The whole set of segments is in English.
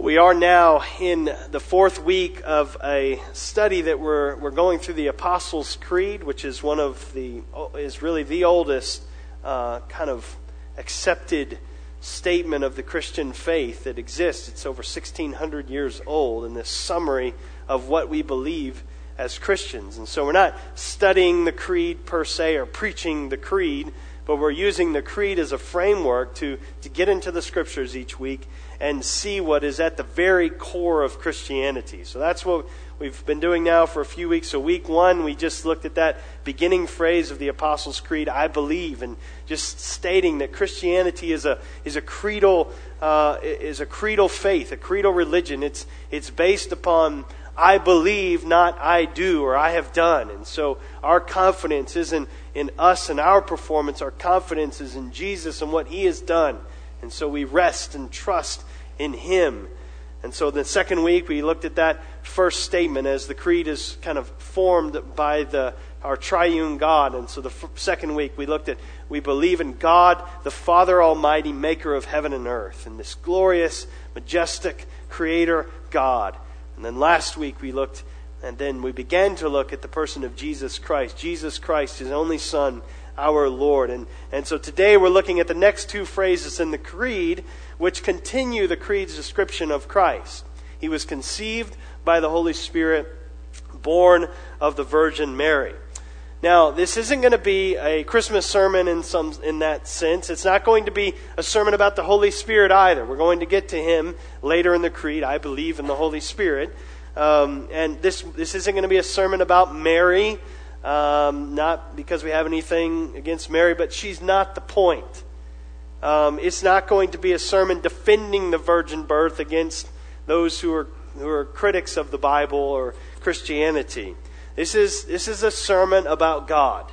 We are now in the fourth week of a study that we're, we're going through the Apostles' Creed, which is one of the, is really the oldest uh, kind of accepted statement of the Christian faith that exists. It's over 1600 years old, and this summary of what we believe as Christians. And so we're not studying the creed per se or preaching the creed, but we're using the creed as a framework to, to get into the scriptures each week and see what is at the very core of Christianity. So that's what we've been doing now for a few weeks. So, week one, we just looked at that beginning phrase of the Apostles' Creed, I believe, and just stating that Christianity is a, is a creedal. Uh, is a creedal faith, a creedal religion. It's, it's based upon I believe, not I do or I have done. And so our confidence isn't in us and our performance. Our confidence is in Jesus and what He has done. And so we rest and trust in Him. And so the second week we looked at that first statement as the creed is kind of formed by the our triune God. And so the f- second week we looked at we believe in God, the Father Almighty, maker of heaven and earth, and this glorious, majestic creator God. And then last week we looked and then we began to look at the person of Jesus Christ. Jesus Christ, his only son, our Lord. And, and so today we're looking at the next two phrases in the Creed, which continue the Creed's description of Christ. He was conceived by the Holy Spirit, born of the Virgin Mary. Now, this isn't going to be a Christmas sermon in some in that sense. It's not going to be a sermon about the Holy Spirit either. We're going to get to him later in the creed. I believe in the Holy Spirit, um, and this this isn't going to be a sermon about Mary. Um, not because we have anything against Mary, but she's not the point. Um, it's not going to be a sermon defending the virgin birth against those who are, who are critics of the Bible or Christianity. This is, this is a sermon about God.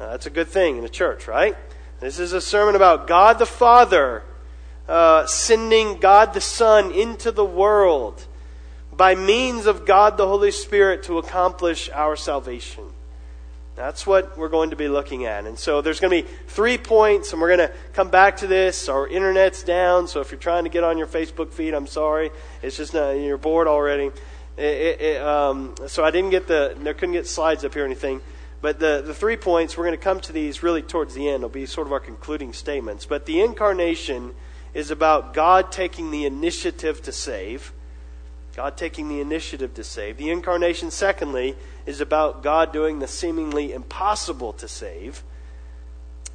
Uh, that's a good thing in the church, right? This is a sermon about God the Father uh, sending God the Son into the world by means of God the Holy Spirit to accomplish our salvation. That's what we're going to be looking at. And so there's going to be three points, and we're going to come back to this. Our internet's down, so if you're trying to get on your Facebook feed, I'm sorry. It's just not, you're bored already. It, it, um, so I didn't get the, I couldn't get slides up here or anything. But the, the three points, we're going to come to these really towards the end. It'll be sort of our concluding statements. But the incarnation is about God taking the initiative to save. God taking the initiative to save. The incarnation, secondly, is about God doing the seemingly impossible to save.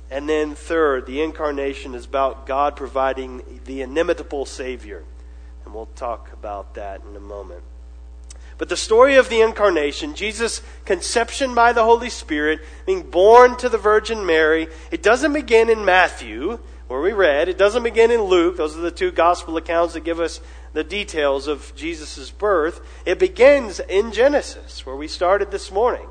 And then, third, the incarnation is about God providing the inimitable Savior. And we'll talk about that in a moment. But the story of the incarnation, Jesus' conception by the Holy Spirit, being born to the Virgin Mary, it doesn't begin in Matthew, where we read. It doesn't begin in Luke. Those are the two gospel accounts that give us the details of Jesus' birth. It begins in Genesis, where we started this morning.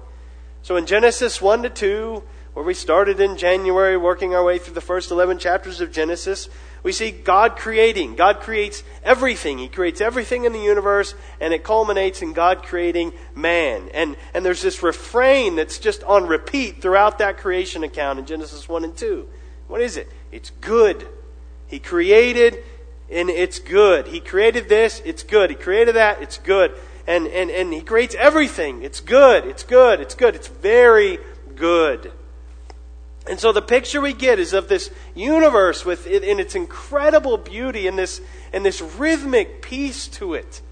So in Genesis 1 to 2, where we started in January, working our way through the first 11 chapters of Genesis, we see God creating. God creates everything. He creates everything in the universe, and it culminates in God creating man. And, and there's this refrain that's just on repeat throughout that creation account in Genesis 1 and 2. What is it? It's good. He created, and it's good. He created this, it's good. He created that, it's good. And, and, and He creates everything. It's good, it's good, it's good. It's very good. And so the picture we get is of this universe with in its incredible beauty and this and this rhythmic peace to it.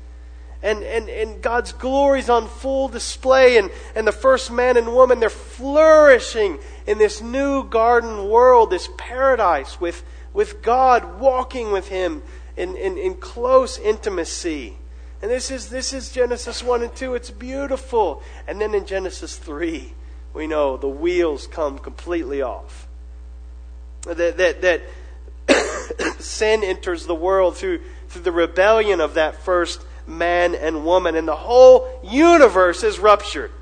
And, and, and God's glory is on full display, and, and the first man and woman, they're flourishing in this new garden world, this paradise with, with God walking with Him in, in, in close intimacy. And this is, this is Genesis 1 and 2. It's beautiful. And then in Genesis 3, we know the wheels come completely off. That, that, that sin enters the world through, through the rebellion of that first man and woman, and the whole universe is ruptured.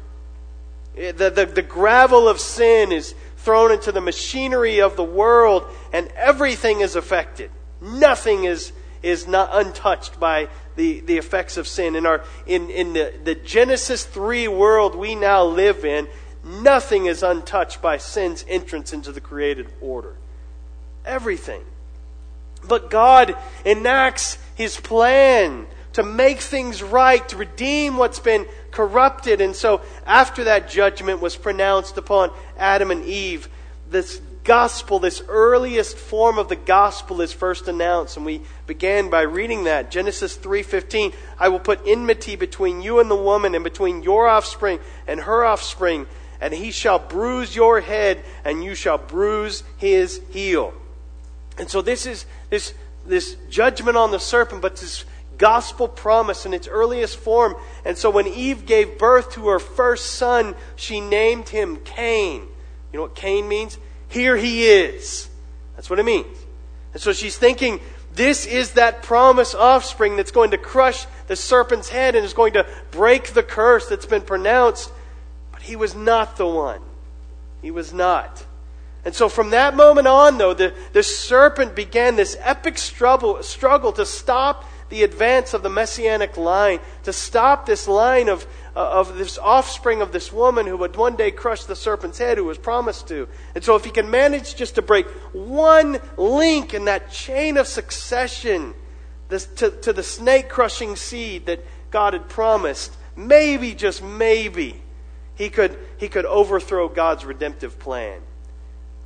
Eh, the, the, the gravel of sin is thrown into the machinery of the world, and everything is affected. Nothing is, is not untouched by the, the effects of sin. In, our, in, in the, the Genesis 3 world we now live in, nothing is untouched by sin's entrance into the created order. Everything. But God enacts his plan to make things right, to redeem what's been corrupted. And so, after that judgment was pronounced upon Adam and Eve, this gospel, this earliest form of the gospel is first announced. And we began by reading that. Genesis 3:15, I will put enmity between you and the woman and between your offspring and her offspring, and he shall bruise your head and you shall bruise his heel. And so this is this this judgment on the serpent, but this gospel promise in its earliest form. And so when Eve gave birth to her first son, she named him Cain. You know what Cain means? Here he is. That's what it means. And so she's thinking, this is that promised offspring that's going to crush the serpent's head and is going to break the curse that's been pronounced. But he was not the one. He was not. And so from that moment on, though, the, the serpent began this epic struggle, struggle to stop the advance of the messianic line, to stop this line of, uh, of this offspring of this woman who would one day crush the serpent's head who was promised to. And so if he can manage just to break one link in that chain of succession this, to, to the snake crushing seed that God had promised, maybe, just maybe, he could, he could overthrow God's redemptive plan.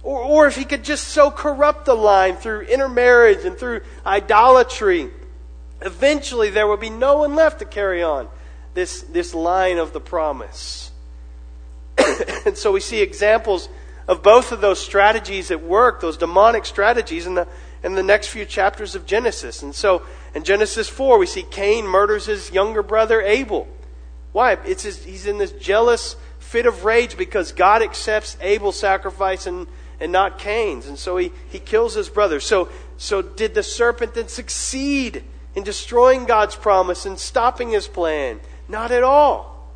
Or, or if he could just so corrupt the line through intermarriage and through idolatry Eventually, there would be no one left to carry on this, this line of the promise. and so we see examples of both of those strategies at work, those demonic strategies, in the, in the next few chapters of Genesis. And so in Genesis 4, we see Cain murders his younger brother Abel. Why? It's his, he's in this jealous fit of rage because God accepts Abel's sacrifice and, and not Cain's. And so he, he kills his brother. So, so did the serpent then succeed in destroying God's promise and stopping his plan. Not at all.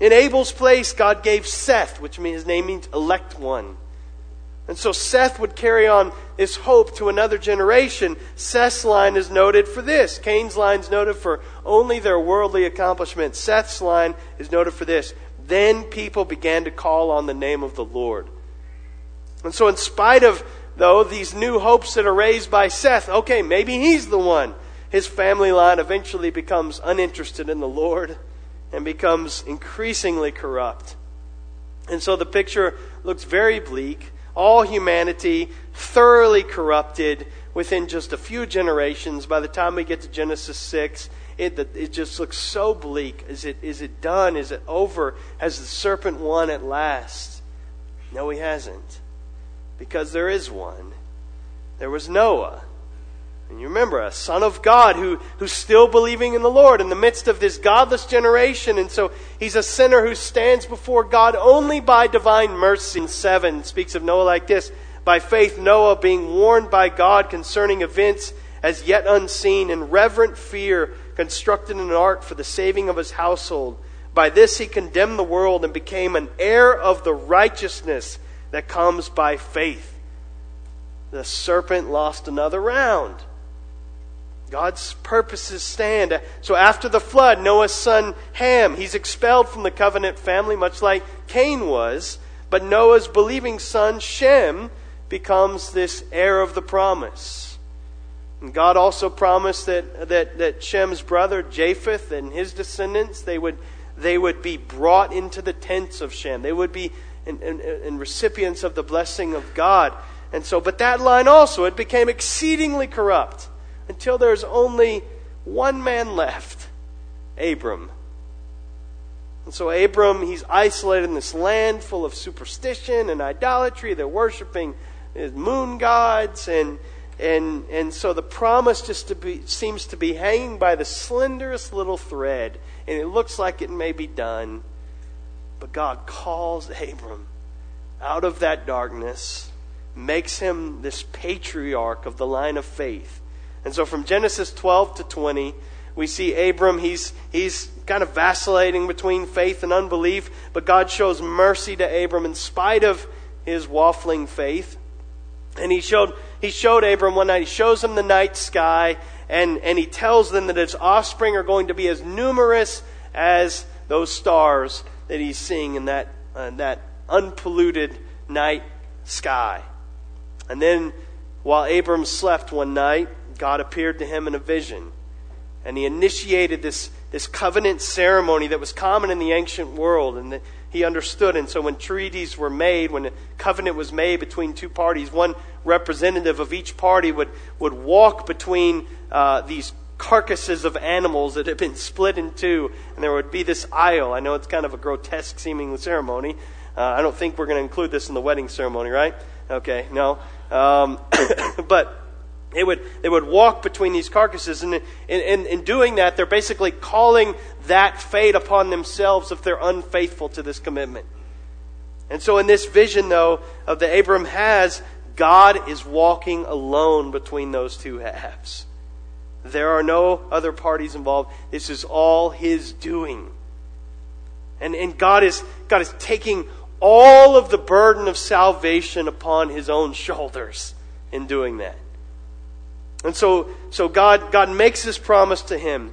In Abel's place, God gave Seth, which means his name means elect one. And so Seth would carry on this hope to another generation. Seth's line is noted for this. Cain's line is noted for only their worldly accomplishments. Seth's line is noted for this. Then people began to call on the name of the Lord. And so, in spite of, though, these new hopes that are raised by Seth, okay, maybe he's the one his family line eventually becomes uninterested in the Lord and becomes increasingly corrupt. And so the picture looks very bleak. All humanity thoroughly corrupted within just a few generations. By the time we get to Genesis 6, it, it just looks so bleak. Is it, is it done? Is it over? Has the serpent won at last? No, he hasn't. Because there is one. There was Noah. And you remember, a son of God who, who's still believing in the Lord in the midst of this godless generation. And so he's a sinner who stands before God only by divine mercy. In 7 speaks of Noah like this By faith, Noah, being warned by God concerning events as yet unseen, in reverent fear, constructed an ark for the saving of his household. By this he condemned the world and became an heir of the righteousness that comes by faith. The serpent lost another round. God's purposes stand. So after the flood, Noah's son Ham, he's expelled from the covenant family, much like Cain was. But Noah's believing son Shem becomes this heir of the promise. And God also promised that, that, that Shem's brother Japheth and his descendants, they would, they would be brought into the tents of Shem. They would be in, in recipients of the blessing of God. And so, but that line also, it became exceedingly corrupt until there's only one man left Abram. And so, Abram, he's isolated in this land full of superstition and idolatry. They're worshiping moon gods. And, and, and so the promise just to be, seems to be hanging by the slenderest little thread. And it looks like it may be done. But God calls Abram out of that darkness, makes him this patriarch of the line of faith and so from Genesis 12 to 20, we see Abram, he's, he's kind of vacillating between faith and unbelief, but God shows mercy to Abram in spite of his waffling faith. And he showed, he showed Abram one night, he shows him the night sky, and, and he tells them that his offspring are going to be as numerous as those stars that he's seeing in that, uh, that unpolluted night sky. And then, while Abram slept one night, God appeared to him in a vision. And he initiated this, this covenant ceremony that was common in the ancient world. And the, he understood. And so when treaties were made, when a covenant was made between two parties, one representative of each party would, would walk between uh, these carcasses of animals that had been split in two, and there would be this aisle. I know it's kind of a grotesque seeming ceremony. Uh, I don't think we're going to include this in the wedding ceremony, right? Okay, no. Um, but they would, they would walk between these carcasses, and in, in, in doing that, they're basically calling that fate upon themselves if they're unfaithful to this commitment. And so, in this vision, though, of the Abram has, God is walking alone between those two halves. There are no other parties involved. This is all His doing. And, and God, is, God is taking all of the burden of salvation upon His own shoulders in doing that. And so, so God, God makes this promise to him.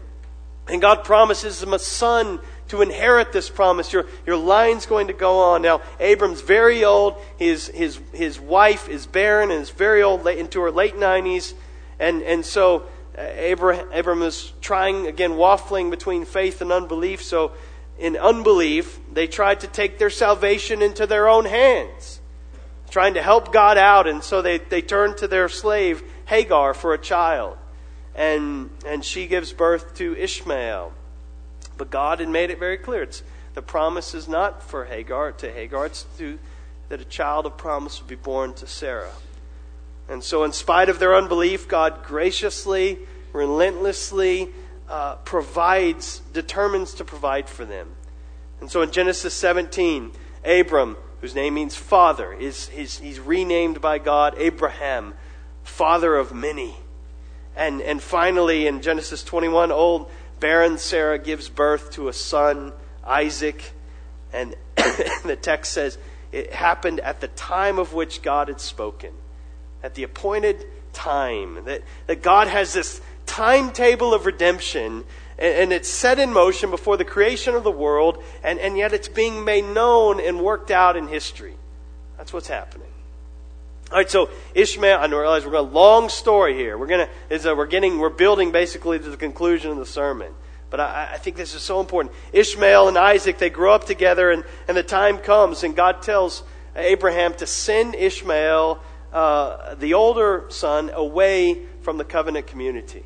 And God promises him a son to inherit this promise. Your, your line's going to go on. Now, Abram's very old. His, his, his wife is barren and is very old, into her late 90s. And, and so uh, Abraham, Abram is trying, again, waffling between faith and unbelief. So, in unbelief, they tried to take their salvation into their own hands, trying to help God out. And so they, they turned to their slave Hagar for a child. And, and she gives birth to Ishmael. But God had made it very clear. It's, the promise is not for Hagar, to Hagar, it's to, that a child of promise would be born to Sarah. And so, in spite of their unbelief, God graciously, relentlessly uh, provides, determines to provide for them. And so, in Genesis 17, Abram, whose name means father, is, is he's renamed by God Abraham, father of many. And, and finally, in Genesis 21, old barren Sarah gives birth to a son, Isaac. And the text says it happened at the time of which God had spoken, at the appointed time. That, that God has this timetable of redemption, and, and it's set in motion before the creation of the world, and, and yet it's being made known and worked out in history. That's what's happening. All right, so Ishmael, I realize we're going a long story here. We're going to, is we're getting, we're building basically to the conclusion of the sermon. But I, I, think this is so important. Ishmael and Isaac, they grow up together, and, and the time comes, and God tells Abraham to send Ishmael, uh, the older son, away from the covenant community.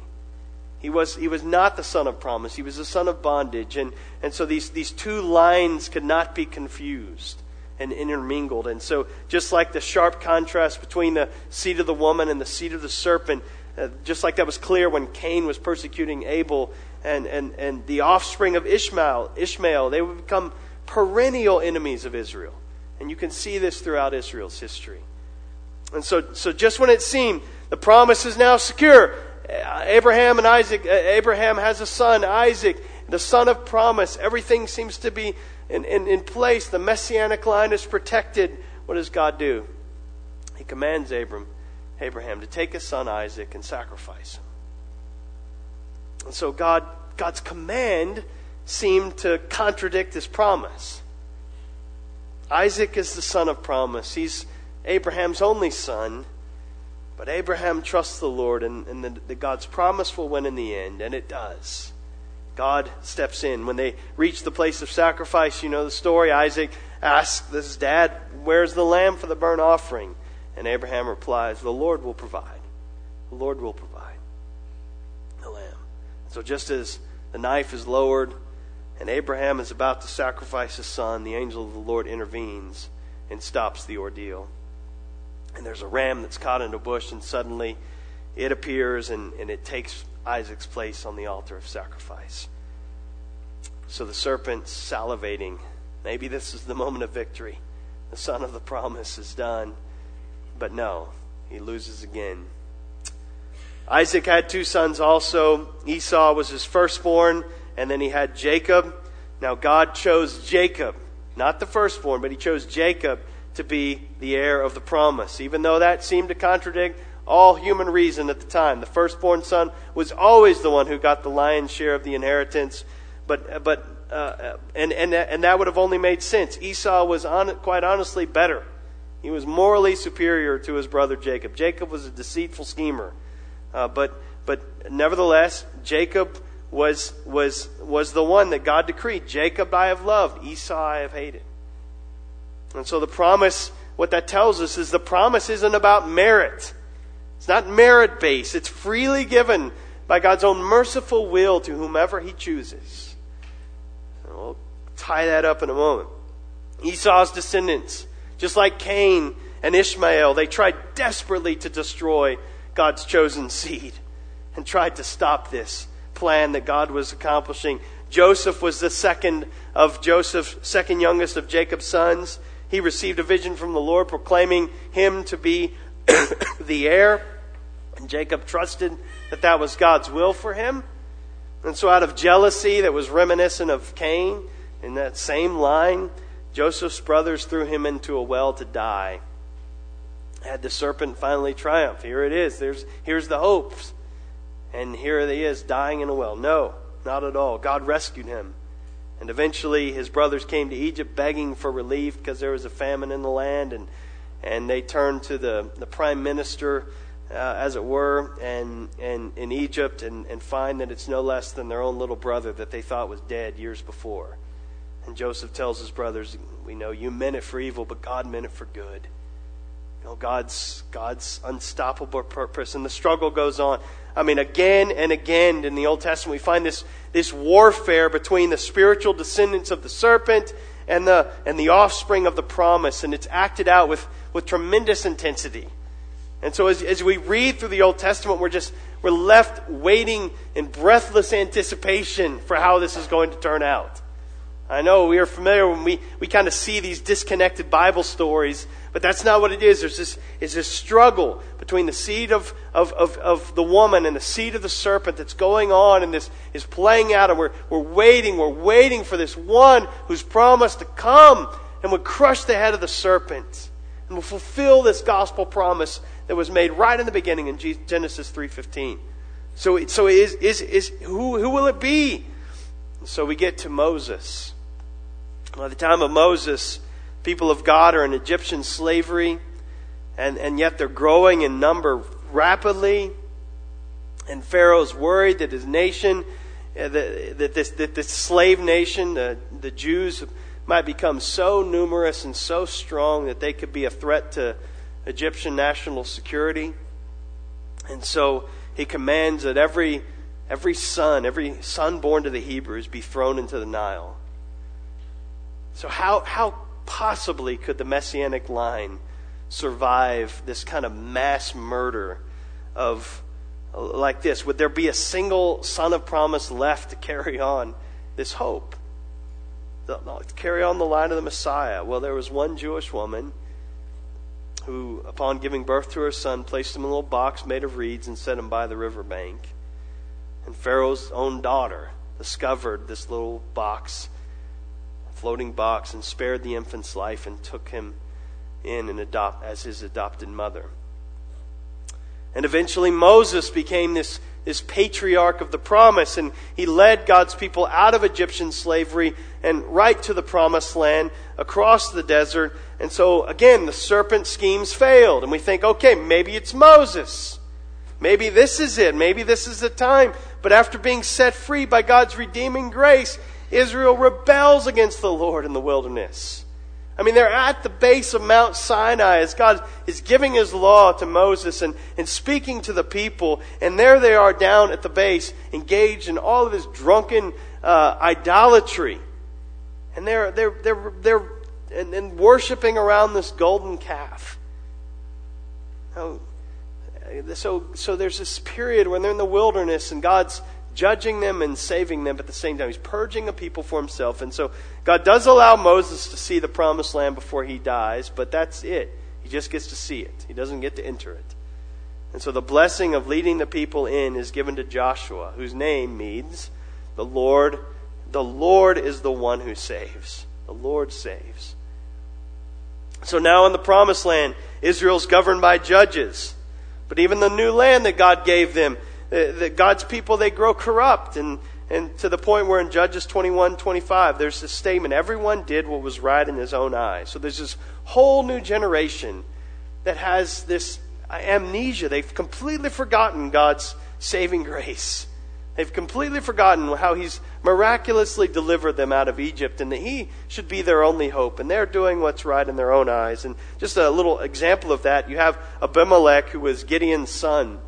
He was, he was not the son of promise. He was the son of bondage. And, and so these, these two lines could not be confused and intermingled. And so, just like the sharp contrast between the seed of the woman and the seed of the serpent, uh, just like that was clear when Cain was persecuting Abel and, and, and the offspring of Ishmael, Ishmael, they would become perennial enemies of Israel. And you can see this throughout Israel's history. And so, so just when it seemed the promise is now secure, uh, Abraham and Isaac, uh, Abraham has a son, Isaac, the son of promise. Everything seems to be in, in, in place. The messianic line is protected. What does God do? He commands Abram, Abraham to take his son Isaac and sacrifice him. And so God, God's command seemed to contradict his promise. Isaac is the son of promise. He's Abraham's only son. But Abraham trusts the Lord, and, and the, the God's promise will win in the end, and it does. God steps in. When they reach the place of sacrifice, you know the story. Isaac asks his dad, Where's the lamb for the burnt offering? And Abraham replies, The Lord will provide. The Lord will provide the lamb. So just as the knife is lowered and Abraham is about to sacrifice his son, the angel of the Lord intervenes and stops the ordeal. And there's a ram that's caught in a bush, and suddenly it appears and, and it takes Isaac's place on the altar of sacrifice. So the serpent salivating. Maybe this is the moment of victory. The son of the promise is done. But no, he loses again. Isaac had two sons also. Esau was his firstborn, and then he had Jacob. Now, God chose Jacob, not the firstborn, but he chose Jacob to be the heir of the promise. Even though that seemed to contradict all human reason at the time. The firstborn son was always the one who got the lion's share of the inheritance, but, but uh, and, and, and that would have only made sense. Esau was on, quite honestly better. He was morally superior to his brother Jacob. Jacob was a deceitful schemer. Uh, but, nevertheless, Jacob was, was, was the one that God decreed. Jacob I have loved, Esau I have hated. And so the promise, what that tells us is the promise isn't about merit. It's not merit based. It's freely given by God's own merciful will to whomever he chooses. And we'll tie that up in a moment. Esau's descendants, just like Cain and Ishmael, they tried desperately to destroy God's chosen seed and tried to stop this plan that God was accomplishing. Joseph was the second of Joseph's second youngest of Jacob's sons. He received a vision from the Lord proclaiming him to be the heir. And Jacob trusted that that was God's will for him. And so, out of jealousy that was reminiscent of Cain, in that same line, Joseph's brothers threw him into a well to die. Had the serpent finally triumphed? Here it is. There's, here's the hopes. And here he is dying in a well. No, not at all. God rescued him. And eventually his brothers came to Egypt begging for relief because there was a famine in the land. And, and they turned to the, the prime minister, uh, as it were, and, and in Egypt and, and find that it's no less than their own little brother that they thought was dead years before. And Joseph tells his brothers, We know you meant it for evil, but God meant it for good. You know, God's, God's unstoppable purpose. And the struggle goes on. I mean, again and again in the Old Testament, we find this, this warfare between the spiritual descendants of the serpent and the, and the offspring of the promise. And it's acted out with, with tremendous intensity. And so as, as we read through the Old Testament, we're just, we're left waiting in breathless anticipation for how this is going to turn out. I know we are familiar when we, we kind of see these disconnected Bible stories, but that's not what it is. There's this, is this struggle between the seed of, of, of, of, the woman and the seed of the serpent that's going on and this is playing out, and we're, we're waiting, we're waiting for this one who's promised to come and would crush the head of the serpent and will fulfill this gospel promise that was made right in the beginning in Genesis 3.15. So, so is, is, is, who, who will it be? So we get to Moses. By the time of Moses, people of God are in Egyptian slavery, and, and yet they're growing in number rapidly. And Pharaoh's worried that his nation, uh, that, that, this, that this slave nation, the, the Jews, might become so numerous and so strong that they could be a threat to Egyptian national security. And so he commands that every, every son, every son born to the Hebrews be thrown into the Nile. So, how, how possibly could the messianic line survive this kind of mass murder of like this? Would there be a single son of promise left to carry on this hope? To carry on the line of the Messiah? Well, there was one Jewish woman who, upon giving birth to her son, placed him in a little box made of reeds and set him by the riverbank. And Pharaoh's own daughter discovered this little box floating box and spared the infant's life and took him in and adopt as his adopted mother. And eventually Moses became this, this patriarch of the promise, and he led God's people out of Egyptian slavery and right to the promised land across the desert. And so again, the serpent schemes failed, and we think, okay, maybe it's Moses. Maybe this is it. Maybe this is the time. But after being set free by God's redeeming grace, Israel rebels against the Lord in the wilderness. I mean, they're at the base of Mount Sinai as God is giving his law to Moses and, and speaking to the people. And there they are down at the base, engaged in all of this drunken uh, idolatry. And they're, they're, they're, they're and, and worshiping around this golden calf. Now, so, so there's this period when they're in the wilderness and God's judging them and saving them but at the same time. He's purging a people for himself. And so God does allow Moses to see the promised land before he dies, but that's it. He just gets to see it, he doesn't get to enter it. And so the blessing of leading the people in is given to Joshua, whose name means the Lord. The Lord is the one who saves. The Lord saves. So now in the promised land, Israel's governed by judges. But even the new land that God gave them Uh, that God's people, they grow corrupt. And, and to the point where in Judges 21, 25, there's this statement everyone did what was right in his own eyes. So there's this whole new generation that has this amnesia. They've completely forgotten God's saving grace. They've completely forgotten how he's miraculously delivered them out of Egypt and that he should be their only hope. And they're doing what's right in their own eyes. And just a little example of that, you have Abimelech, who was Gideon's son.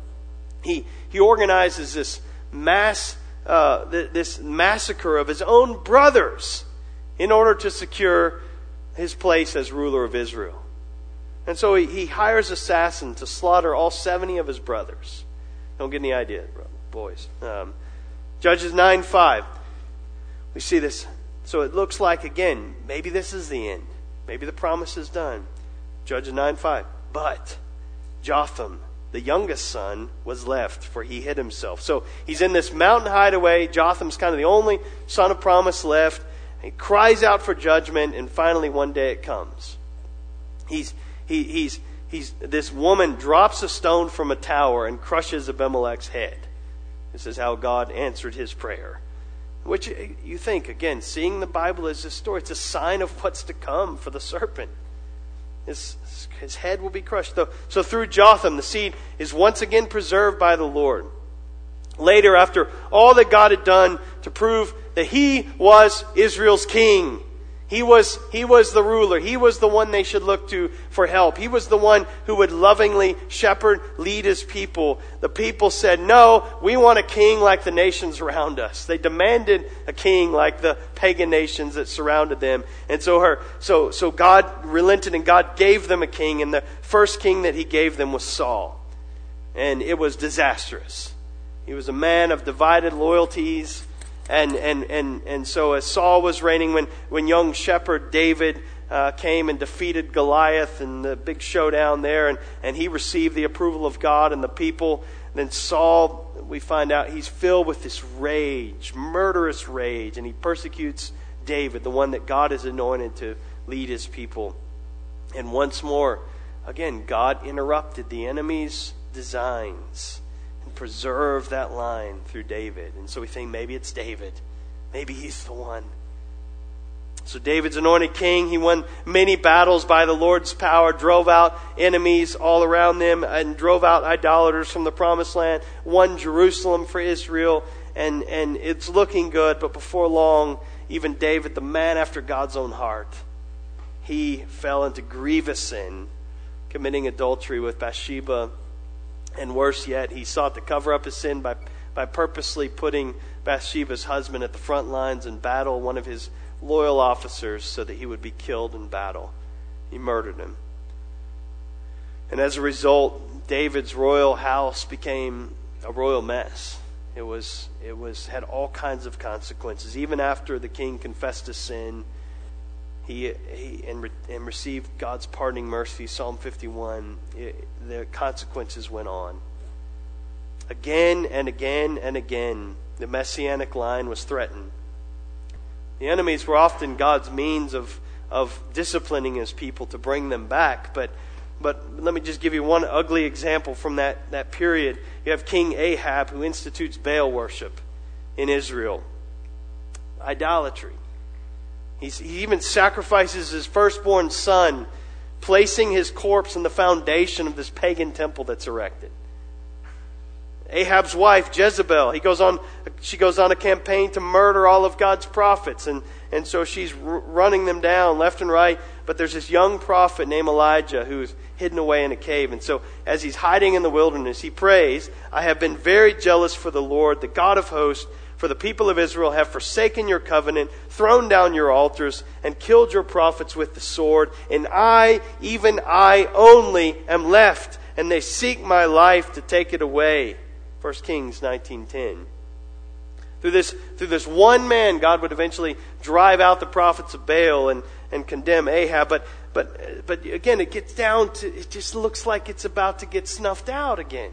He, he organizes this mass, uh, this massacre of his own brothers in order to secure his place as ruler of Israel. And so he, he hires assassins to slaughter all 70 of his brothers. Don't get any idea, boys. Um, Judges 9 5. We see this. So it looks like, again, maybe this is the end. Maybe the promise is done. Judges 9 5. But Jotham, the youngest son, was left, for he hid himself. So he's in this mountain hideaway. Jotham's kind of the only son of promise left. He cries out for judgment, and finally one day it comes. He's, he, he's, he's, this woman drops a stone from a tower and crushes Abimelech's head. This is how God answered his prayer. Which eh, you think, again, seeing the Bible as a story, it's a sign of what's to come for the serpent. His, head will be crushed. So, so through Jotham, the seed is once again preserved by the Lord. Later, after all that God had done to prove that he was Israel's king, he was, he was the ruler. He was the one they should look to for help. He was the one who would lovingly shepherd, lead his people. The people said, No, we want a king like the nations around us. They demanded a king like the pagan nations that surrounded them. And so, her, so, so God relented and God gave them a king. And the first king that he gave them was Saul. And it was disastrous. He was a man of divided loyalties and, and, and, and so as Saul was reigning, when, when young shepherd David uh, came and defeated Goliath in the big showdown there, and, and he received the approval of God and the people, and then Saul, we find out he's filled with this rage, murderous rage, and he persecutes David, the one that God has anointed to lead his people. And once more, again, God interrupted the enemy's designs preserve that line through David. And so we think maybe it's David. Maybe he's the one. So David's anointed king. He won many battles by the Lord's power, drove out enemies all around them, and drove out idolaters from the promised land, won Jerusalem for Israel, and, and it's looking good. But before long, even David, the man after God's own heart, he fell into grievous sin, committing adultery with Bathsheba and worse yet, he sought to cover up his sin by, by purposely putting Bathsheba's husband at the front lines in battle, one of his loyal officers, so that he would be killed in battle. He murdered him. And as a result, David's royal house became a royal mess. It was it was had all kinds of consequences. Even after the king confessed his sin, he, he and, re, and received God's pardoning mercy, Psalm 51, it, the consequences went on. Again and again and again, the messianic line was threatened. The enemies were often God's means of, of disciplining his people to bring them back. But, but let me just give you one ugly example from that, that period. You have King Ahab who institutes Baal worship in Israel, idolatry. He's, he even sacrifices his firstborn son, placing his corpse in the foundation of this pagan temple that's erected. Ahab's wife, Jezebel, he goes on, she goes on a campaign to murder all of God's prophets. And, and so she's r- running them down left and right. But there's this young prophet named Elijah who's hidden away in a cave. And so as he's hiding in the wilderness, he prays, I have been very jealous for the Lord, the God of hosts for the people of Israel have forsaken your covenant, thrown down your altars, and killed your prophets with the sword. And I, even I only, am left, and they seek my life to take it away. 1 Kings 19.10. Through this, through this one man, God would eventually drive out the prophets of Baal and, and condemn Ahab. But, but, but again, it gets down to, it just looks like it's about to get snuffed out again.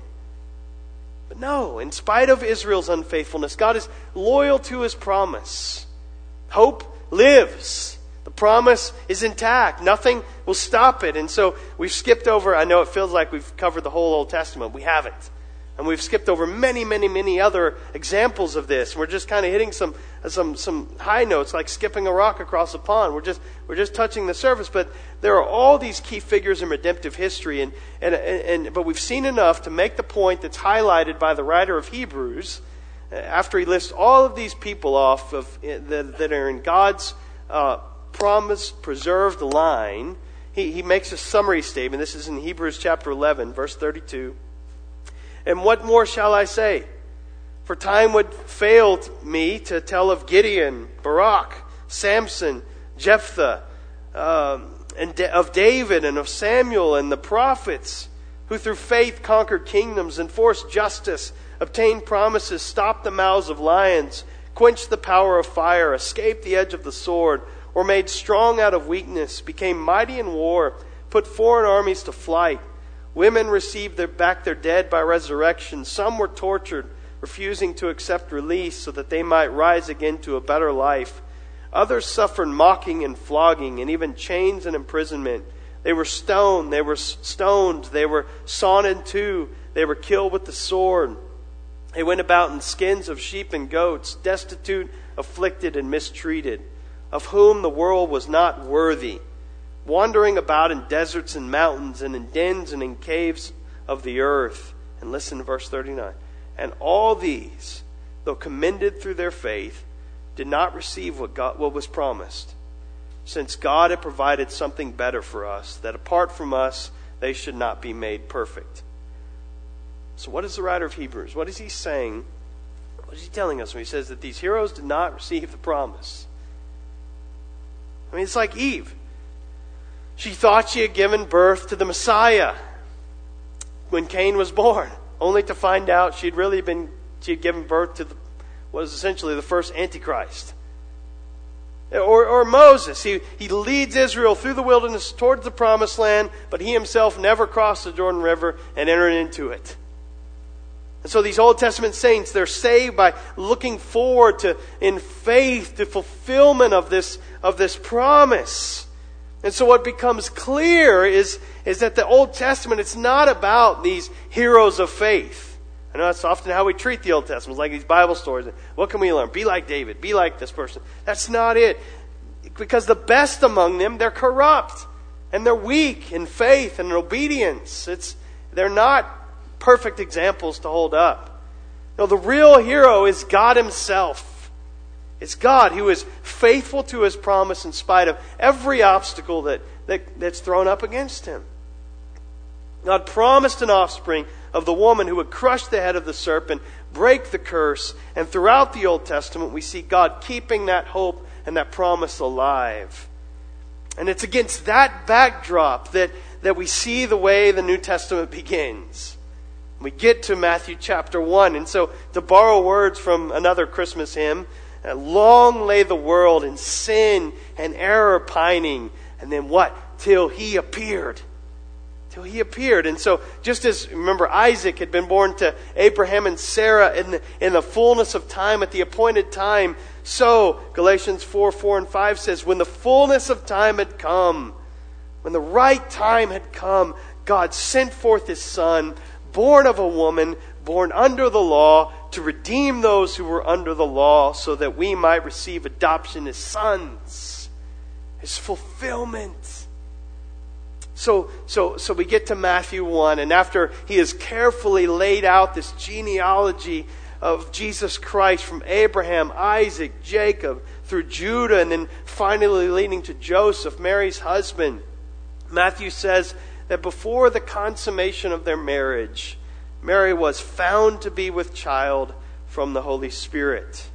But no, in spite of Israel's unfaithfulness, God is loyal to his promise. Hope lives. The promise is intact. Nothing will stop it. And so we've skipped over, I know it feels like we've covered the whole Old Testament. We haven't. And we've skipped over many, many, many other examples of this. We're just kind of hitting some, some, some high notes, like skipping a rock across a pond. We're just, we're just touching the surface. But there are all these key figures in redemptive history. And, and, and, but we've seen enough to make the point that's highlighted by the writer of Hebrews after he lists all of these people off of, that, that are in God's uh, preserved line. He, he makes a summary statement. This is in Hebrews chapter 11, verse 32. And what more shall I say? For time would fail me to tell of Gideon, Barak, Samson, Jephthah, um, and of David and of Samuel and the prophets, who through faith conquered kingdoms, enforced justice, obtained promises, stopped the mouths of lions, quenched the power of fire, escaped the edge of the sword, were made strong out of weakness, became mighty in war, put foreign armies to flight Women received their, back their dead by resurrection. Some were tortured, refusing to accept release so that they might rise again to a better life. Others suffered mocking and flogging, and even chains and imprisonment. They were stoned, they were stoned, they were sawn in two, they were killed with the sword. They went about in skins of sheep and goats, destitute, afflicted, and mistreated, of whom the world was not worthy wandering about in deserts and mountains and in dens and in caves of the earth. And listen to verse 39. And all these, though commended through their faith, did not receive what, God, what was promised, since God had provided something better for us, that apart from us, they should not be made perfect. So, what is the writer of Hebrews? What is he saying? What is he telling us when he says that these heroes did not receive the promise? I mean, it's like Eve. She thought she had given birth to the Messiah when Cain was born, only to find out she'd really been she had given birth to the, essentially the first Antichrist. Or, or Moses, he, he leads Israel through the wilderness towards the promised land, but he himself never crossed the Jordan River and entered into it. And so these Old Testament saints, they're saved by looking forward to, in faith, to fulfillment of this, of this promise. And so what becomes clear is, is that the Old Testament, it's not about these heroes of faith. I know that's often how we treat the Old Testament, it's like these Bible stories. What can we learn? Be like David, be like this person. That's not it. Because the best among them, they're corrupt. And they're weak in faith and in obedience. It's, they're not perfect examples to hold up. No, the real hero is God Himself. It's God who is faithful to his promise in spite of every obstacle that, that, that's thrown up against him. God promised an offspring of the woman who would crush the head of the serpent, break the curse, and throughout the Old Testament we see God keeping that hope and that promise alive. And it's against that backdrop that, that we see the way the New Testament begins. We get to Matthew chapter 1. And so, to borrow words from another Christmas hymn, Long lay the world in sin and error pining. And then what? Till he appeared. Till he appeared. And so, just as, remember, Isaac had been born to Abraham and Sarah in the, in the fullness of time, at the appointed time, so, Galatians 4 4 and 5 says, when the fullness of time had come, when the right time had come, God sent forth his Son, born of a woman, born under the law to redeem those who were under the law so that we might receive adoption as sons, his fulfillment. So, so, so we get to Matthew 1, and after he has carefully laid out this genealogy of Jesus Christ from Abraham, Isaac, Jacob, through Judah, and then finally leading to Joseph, Mary's husband, Matthew says that before the consummation of their marriage, Mary was found to be with child from the Holy Spirit.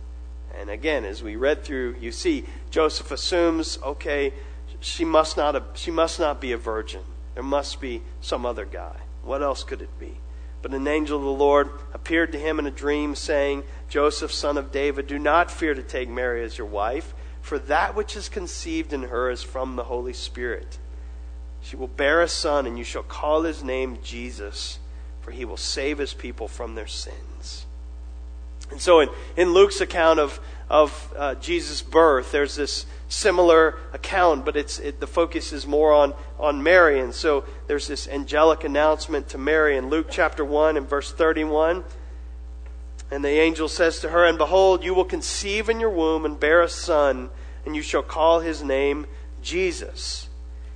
And again, as we read through, you see Joseph assumes, okay, she must not she must not be a virgin. There must be some other guy. What else could it be? But an angel of the Lord appeared to him in a dream, saying, Joseph, son of David, do not fear to take Mary as your wife, for that which is conceived in her is from the Holy Spirit. She will bear a son, and you shall call his name Jesus for he will save his people from their sins. And so, in, in Luke's account of, of uh, Jesus' birth, there's this similar account, but it's, it, the focus is more on, on Mary. And so there's this angelic announcement to Mary in Luke chapter 1 and verse 31. And the angel says to her, And behold, you will conceive in your womb and bear a son, and you shall call his name Jesus.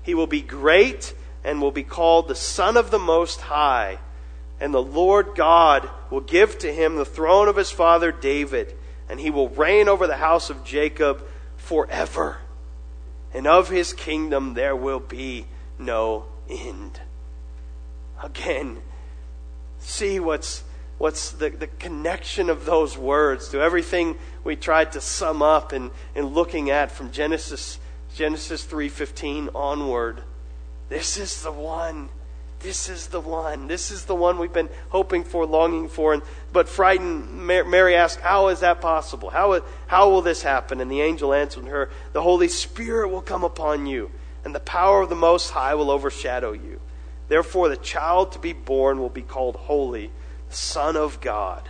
He will be great and will be called the Son of the Most High. And the Lord God will give to him the throne of his father David, and he will reign over the house of Jacob forever. And of his kingdom there will be no end. Again, see what's, what's the, the connection of those words to everything we tried to sum up in, in looking at from Genesis, Genesis 3.15 onward. This is the one this is the one. This is the one we've been hoping for, longing for. And, but frightened, Mary asked, How is that possible? How, how will this happen? And the angel answered her, The Holy Spirit will come upon you, and the power of the Most High will overshadow you. Therefore, the child to be born will be called Holy, the Son of God.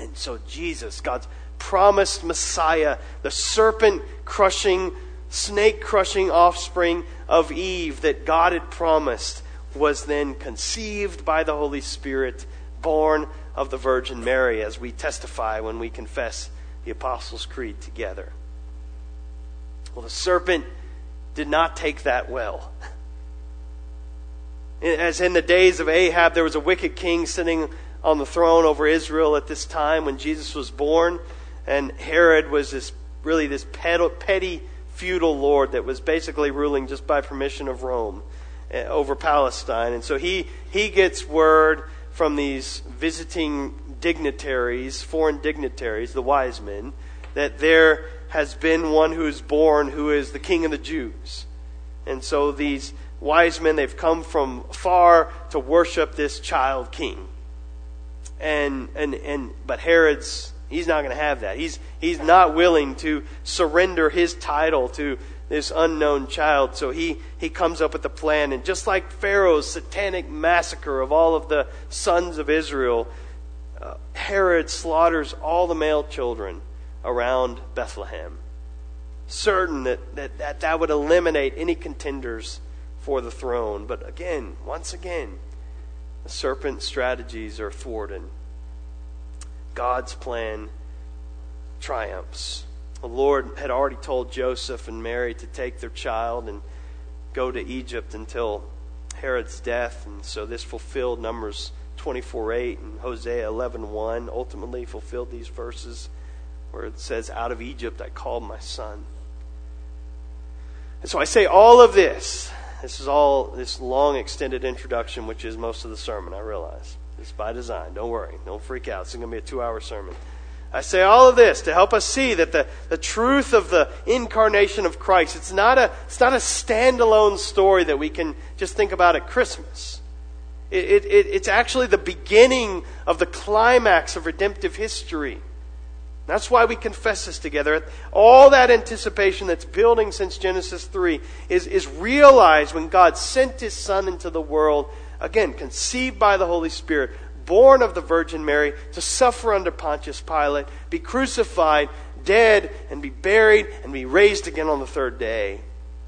And so, Jesus, God's promised Messiah, the serpent crushing, snake crushing offspring of Eve that God had promised was then conceived by the Holy Spirit, born of the Virgin Mary, as we testify when we confess the Apostles' Creed together. Well, the serpent did not take that well. As in the days of Ahab, there was a wicked king sitting on the throne over Israel at this time when Jesus was born, and Herod was this really this petty feudal lord that was basically ruling just by permission of Rome. Uh, over Palestine. And so he, he gets word from these visiting dignitaries, foreign dignitaries, the wise men, that there has been one who is born who is the king of the Jews. And so these wise men, they've come from far to worship this child king. And, and, and, but Herod's, he's not going to have that. He's, he's not willing to surrender his title to this unknown child. So he, he comes up with a plan. And just like Pharaoh's satanic massacre of all of the sons of Israel, uh, Herod slaughters all the male children around Bethlehem, certain that, that, that that would eliminate any contenders for the throne. But again, once again, the serpent's strategies are thwarted. God's plan triumphs. The Lord had already told Joseph and Mary to take their child and go to Egypt until Herod's death. And so this fulfilled Numbers 24 8 and Hosea 11 1. Ultimately fulfilled these verses where it says, Out of Egypt I called my son. And so I say all of this. This is all this long extended introduction, which is most of the sermon, I realize. It's by design. Don't worry. Don't freak out. It's going to be a two hour sermon. I say all of this to help us see that the, the truth of the incarnation of Christ, it's not, a, it's not a standalone story that we can just think about at Christmas. It, it, it's actually the beginning of the climax of redemptive history. That's why we confess this together. All that anticipation that's building since Genesis 3 is, is realized when God sent His Son into the world, again, conceived by the Holy Spirit, born of the Virgin Mary, to suffer under Pontius Pilate, be crucified, dead, and be buried, and be raised again on the third day.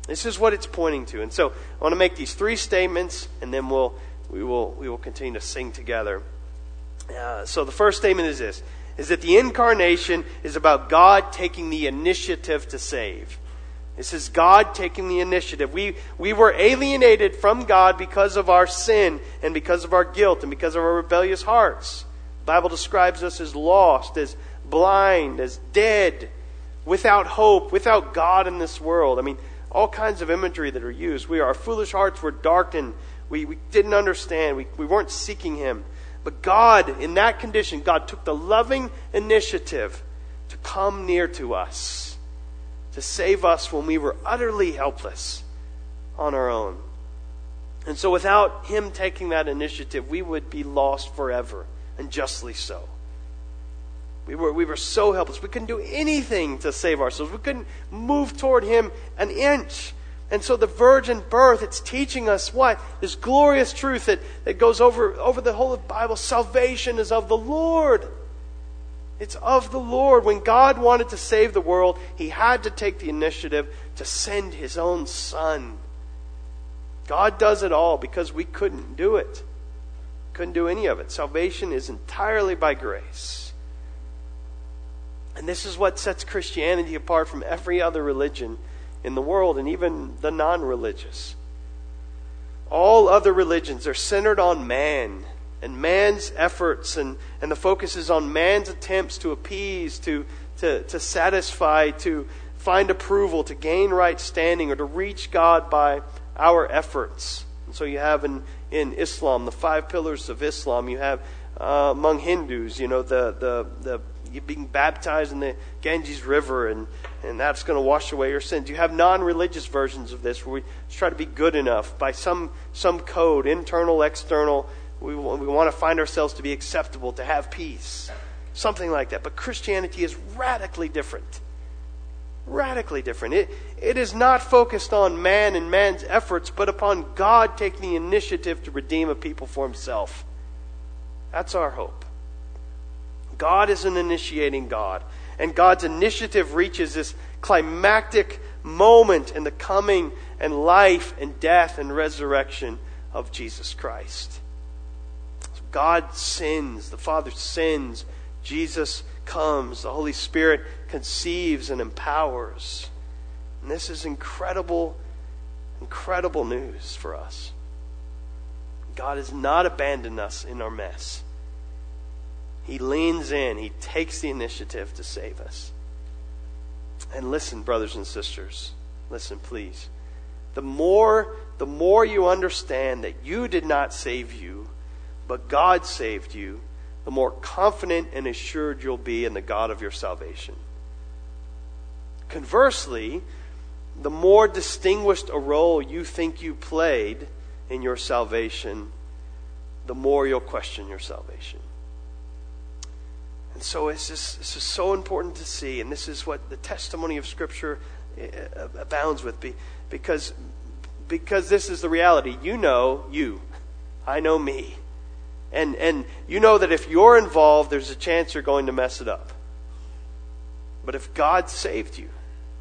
This is what it's pointing to. And so I want to make these three statements, and then we'll, we, will, we will continue to sing together. Uh, so the first statement is this is that the incarnation is about God taking the initiative to save. This is God taking the initiative. We, we were alienated from God because of our sin and because of our guilt and because of our rebellious hearts. The Bible describes us as lost, as blind, as dead, without hope, without God in this world. I mean, all kinds of imagery that are used. We, our foolish hearts were darkened. We, we didn't understand. We, we weren't seeking Him. But God, in that condition, God took the loving initiative to come near to us to save us when we were utterly helpless on our own. And so, without Him taking that initiative, we would be lost forever, and justly so. We were, we were so helpless. We couldn't do anything to save ourselves. We couldn't move toward Him an inch. And so the virgin birth, it's teaching us what? This glorious truth that, that goes over, over the whole of the Bible. Salvation is of the Lord. It's of the Lord. When God wanted to save the world, He had to take the initiative to send His own Son. God does it all because we couldn't do it. Couldn't do any of it. Salvation is entirely by grace. And this is what sets Christianity apart from every other religion in the world and even the non religious. All other religions are centered on man and man's efforts, and, and the focus is on man's attempts to appease, to, to, to satisfy, to find approval, to gain right standing, or to reach God by our efforts. And so you have in, in Islam, the five pillars of Islam, you have uh, among Hindus, you know, the, the, the being baptized in the Ganges River, and, and that's going to wash away your sins. You have non religious versions of this where we try to be good enough by some, some code, internal, external we, we want to find ourselves to be acceptable, to have peace. Something like that. But Christianity is radically different. Radically different. It, it is not focused on man and man's efforts, but upon God taking the initiative to redeem a people for himself. That's our hope. God is an initiating God. And God's initiative reaches this climactic moment in the coming and life and death and resurrection of Jesus Christ. God sins, the Father sins, Jesus comes, the Holy Spirit conceives and empowers. And this is incredible, incredible news for us. God has not abandoned us in our mess. He leans in, He takes the initiative to save us. And listen, brothers and sisters, listen, please. The more, the more you understand that you did not save you, but God saved you, the more confident and assured you'll be in the God of your salvation. Conversely, the more distinguished a role you think you played in your salvation, the more you'll question your salvation. And so it's just, this is so important to see, and this is what the testimony of Scripture eh, eh, abounds with, because, because this is the reality. You know you. I know me. And, and you know that if you're involved, there's a chance you're going to mess it up. But if God saved you,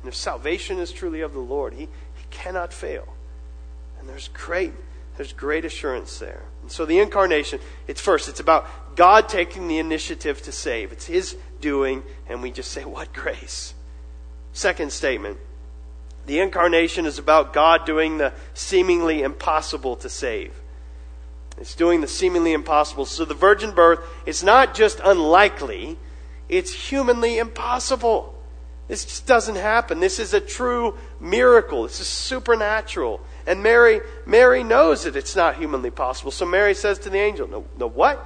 and if salvation is truly of the Lord, He, he cannot fail. And there's great, there's great assurance there. And so the incarnation, it's first, it's about God taking the initiative to save. It's His doing, and we just say, What grace? Second statement. The incarnation is about God doing the seemingly impossible to save. It's doing the seemingly impossible. So the virgin birth is not just unlikely, it's humanly impossible. This just doesn't happen. This is a true miracle. This is supernatural. And Mary, Mary knows that it's not humanly possible. So Mary says to the angel, No, no what?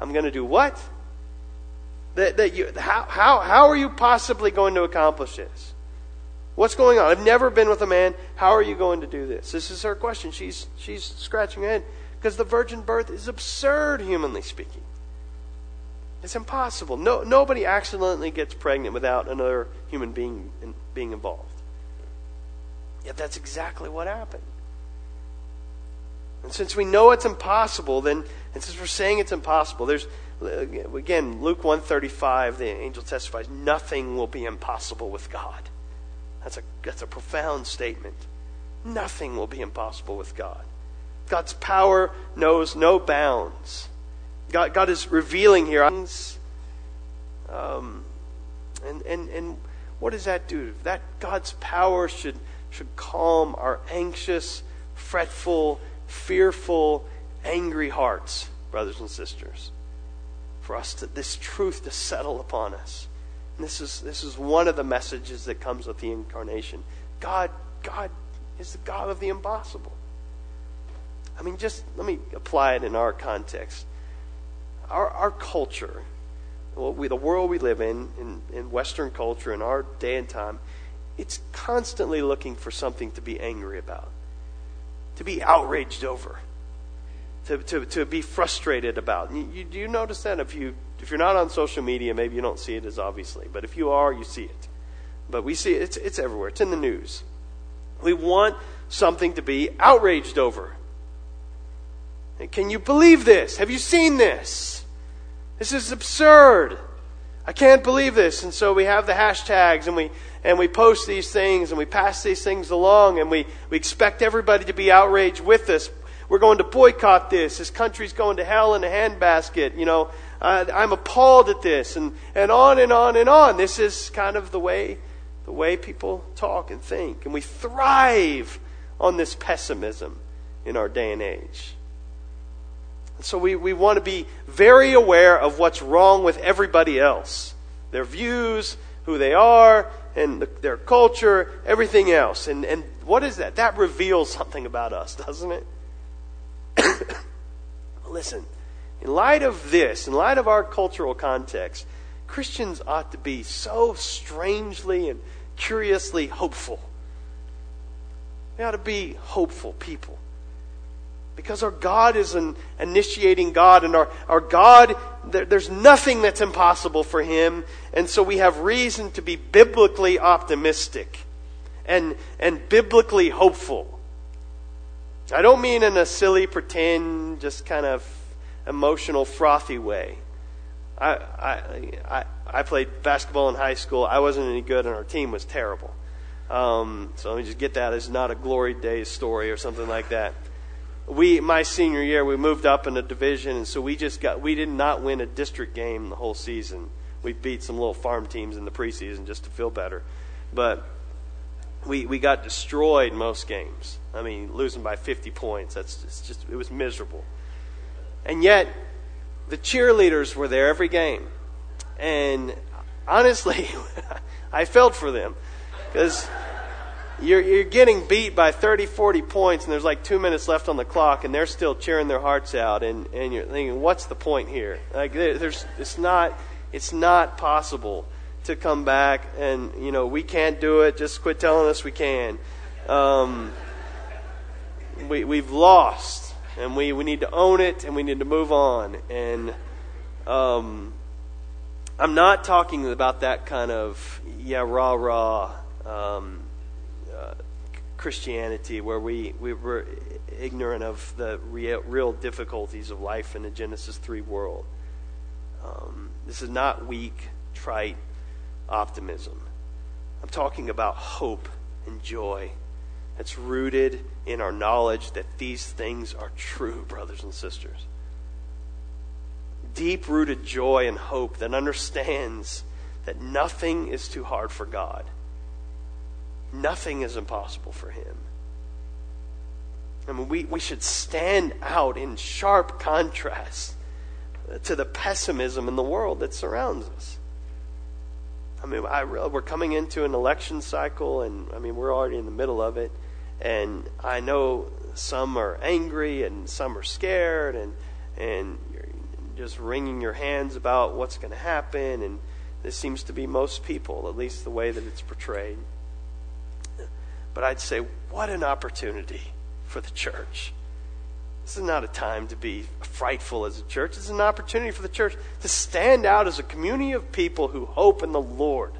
I'm going to do what? That, that you, how, how, how are you possibly going to accomplish this? What's going on? I've never been with a man. How are you going to do this? This is her question. She's, she's scratching her head. Because the virgin birth is absurd, humanly speaking. It's impossible. No, nobody accidentally gets pregnant without another human being in, being involved. Yet that's exactly what happened. And since we know it's impossible, then, and since we're saying it's impossible, there's, uh, again, Luke 135, the angel testifies, nothing will be impossible with God. That's a, that's a profound statement. Nothing will be impossible with God. God's power knows no bounds. God, God is revealing here. Um, and, and, and what does that do? That God's power should, should calm our anxious, fretful, fearful, angry hearts, brothers and sisters. For us to, this truth to settle upon us. And this is, this is one of the messages that comes with the incarnation. God, God is the God of the impossible. I mean, just let me apply it in our context. Our, our culture, we, the world we live in, in, in Western culture, in our day and time, it's constantly looking for something to be angry about, to be outraged over, to, to, to be frustrated about. You, you, do you notice that? If, you, if you're not on social media, maybe you don't see it as obviously, but if you are, you see it. But we see it, it's, it's everywhere, it's in the news. We want something to be outraged over. Can you believe this? Have you seen this? This is absurd. I can't believe this. And so we have the hashtags and we, and we post these things and we pass these things along and we, we expect everybody to be outraged with us. We're going to boycott this. This country's going to hell in a handbasket. You know, I'm appalled at this and, and on and on and on. This is kind of the way, the way people talk and think. And we thrive on this pessimism in our day and age. So we, we want to be very aware of what's wrong with everybody else their views, who they are, and the, their culture, everything else. And, and what is that? That reveals something about us, doesn't it? Listen, in light of this, in light of our cultural context, Christians ought to be so strangely and curiously hopeful. We ought to be hopeful people. Because our God is an initiating God, and our, our God, there, there's nothing that's impossible for Him. And so we have reason to be biblically optimistic and, and biblically hopeful. I don't mean in a silly, pretend, just kind of emotional, frothy way. I, I, I, I played basketball in high school. I wasn't any good, and our team was terrible. Um, so let me just get that It's not a glory days story or something like that we my senior year we moved up in a division and so we just got we did not win a district game the whole season. We beat some little farm teams in the preseason just to feel better. But we we got destroyed most games. I mean losing by 50 points that's just, just it was miserable. And yet the cheerleaders were there every game. And honestly i felt for them because you're, you're getting beat by 30, 40 points, and there's like two minutes left on the clock, and they're still cheering their hearts out, and, and you're thinking, what's the point here? Like, there's, it's not, it's not possible to come back, and you know, we can't do it. Just quit telling us we can. Um, we, we've lost, and we, we need to own it, and we need to move on. And um, I'm not talking about that kind of yeah rah rah. Um, Christianity where we, we were ignorant of the real, real difficulties of life in the Genesis 3 world. Um, this is not weak, trite optimism. I'm talking about hope and joy that's rooted in our knowledge that these things are true, brothers and sisters. Deep rooted joy and hope that understands that nothing is too hard for God Nothing is impossible for him. I mean, we, we should stand out in sharp contrast to the pessimism in the world that surrounds us. I mean, I, we're coming into an election cycle, and I mean, we're already in the middle of it. And I know some are angry and some are scared, and and you're just wringing your hands about what's going to happen. And this seems to be most people, at least the way that it's portrayed. But I'd say, what an opportunity for the church. This is not a time to be frightful as a church. This is an opportunity for the church to stand out as a community of people who hope in the Lord.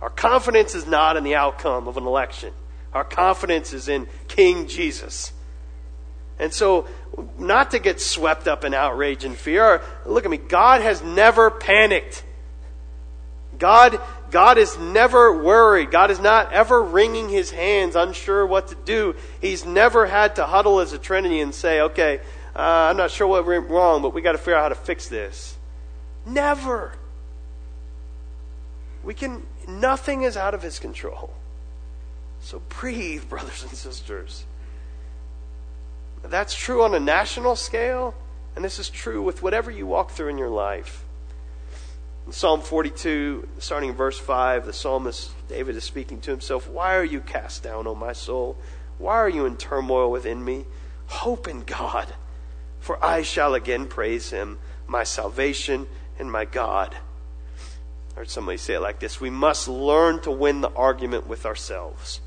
Our confidence is not in the outcome of an election, our confidence is in King Jesus. And so, not to get swept up in outrage and fear, look at me, God has never panicked. God God is never worried. God is not ever wringing his hands, unsure what to do. He's never had to huddle as a Trinity and say, okay, uh, I'm not sure what went wrong, but we got to figure out how to fix this. Never. We can, nothing is out of his control. So breathe, brothers and sisters. That's true on a national scale, and this is true with whatever you walk through in your life. In Psalm 42, starting in verse 5, the psalmist David is speaking to himself Why are you cast down, O my soul? Why are you in turmoil within me? Hope in God, for I shall again praise him, my salvation and my God. I heard somebody say it like this We must learn to win the argument with ourselves.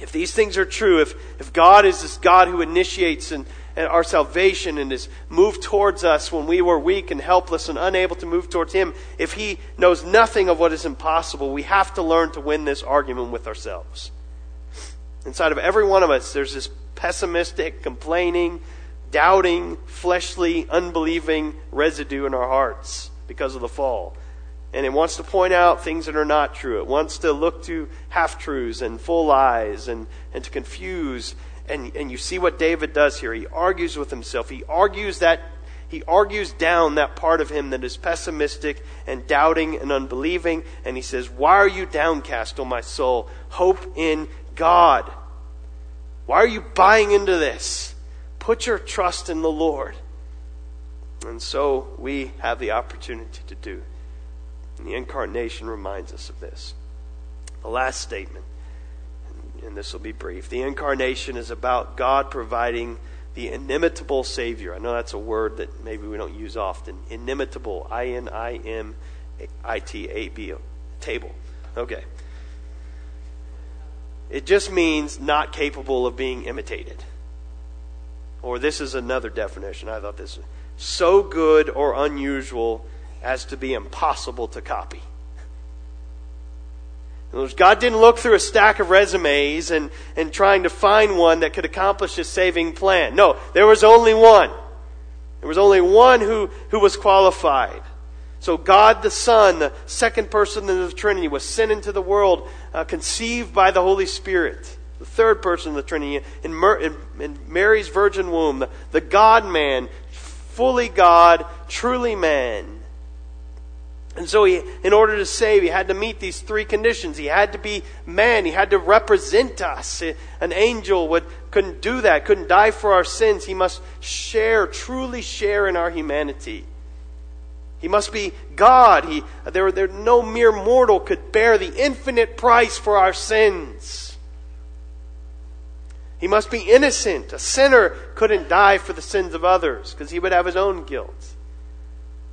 If these things are true, if, if God is this God who initiates and our salvation and has moved towards us when we were weak and helpless and unable to move towards Him, if He knows nothing of what is impossible, we have to learn to win this argument with ourselves. Inside of every one of us, there's this pessimistic, complaining, doubting, fleshly, unbelieving residue in our hearts because of the fall. And it wants to point out things that are not true. It wants to look to half truths and full lies and, and to confuse. And, and you see what David does here. He argues with himself. He argues that he argues down that part of him that is pessimistic and doubting and unbelieving. And he says, Why are you downcast, O my soul? Hope in God. Why are you buying into this? Put your trust in the Lord. And so we have the opportunity to do. And the incarnation reminds us of this. The last statement, and this will be brief. The incarnation is about God providing the inimitable Savior. I know that's a word that maybe we don't use often. Inimitable. I N I M I T A B. Table. Okay. It just means not capable of being imitated. Or this is another definition. I thought this so good or unusual as to be impossible to copy. Words, God didn't look through a stack of resumes and, and trying to find one that could accomplish his saving plan. No, there was only one. There was only one who, who was qualified. So God the Son, the second person of the Trinity, was sent into the world, uh, conceived by the Holy Spirit. The third person of the Trinity, in, Mer- in, in Mary's virgin womb, the, the God man, fully God, truly man. And so he, in order to save, he had to meet these three conditions. He had to be man. He had to represent us. An angel would, couldn't do that, couldn't die for our sins. He must share, truly share in our humanity. He must be God. He, there, there, no mere mortal could bear the infinite price for our sins. He must be innocent. A sinner couldn't die for the sins of others because he would have his own guilt.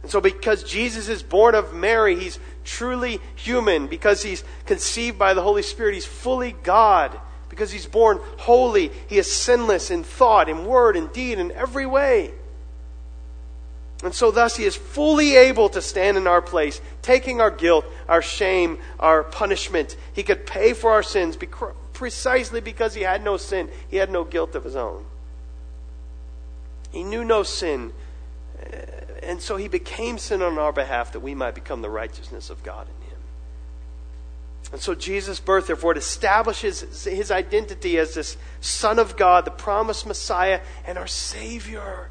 And so, because Jesus is born of Mary, he's truly human. Because he's conceived by the Holy Spirit, he's fully God. Because he's born holy, he is sinless in thought, in word, in deed, in every way. And so, thus, he is fully able to stand in our place, taking our guilt, our shame, our punishment. He could pay for our sins precisely because he had no sin, he had no guilt of his own. He knew no sin, and so he became sin on our behalf that we might become the righteousness of God in him. And so Jesus' birth, therefore, it establishes his identity as this Son of God, the promised Messiah, and our Savior.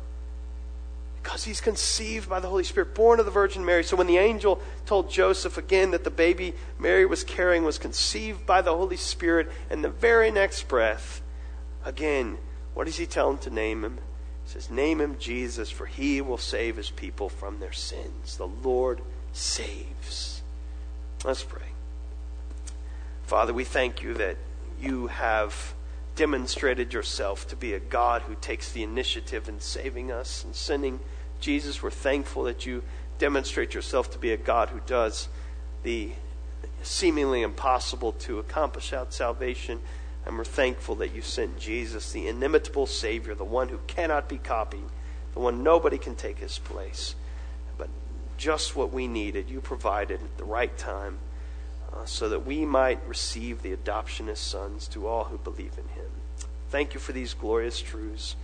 Because he's conceived by the Holy Spirit, born of the Virgin Mary. So when the angel told Joseph again that the baby Mary was carrying was conceived by the Holy Spirit, and the very next breath, again, what does he tell him to name him? Says, Name him Jesus, for he will save his people from their sins. The Lord saves. Let's pray. Father, we thank you that you have demonstrated yourself to be a God who takes the initiative in saving us and sending Jesus. We're thankful that you demonstrate yourself to be a God who does the seemingly impossible to accomplish out salvation and we're thankful that you sent Jesus, the inimitable Savior, the one who cannot be copied, the one nobody can take his place. But just what we needed, you provided at the right time uh, so that we might receive the adoption as sons to all who believe in him. Thank you for these glorious truths.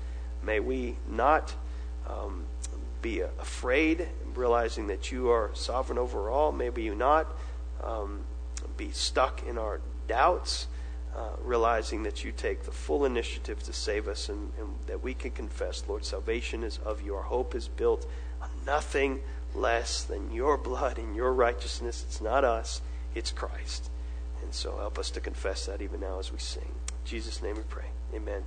May we not um, be afraid, realizing that you are sovereign over all. May we not um, be stuck in our doubts uh, realizing that you take the full initiative to save us and, and, that we can confess, Lord, salvation is of you. Our hope is built on nothing less than your blood and your righteousness. It's not us, it's Christ. And so help us to confess that even now as we sing. In Jesus' name we pray. Amen.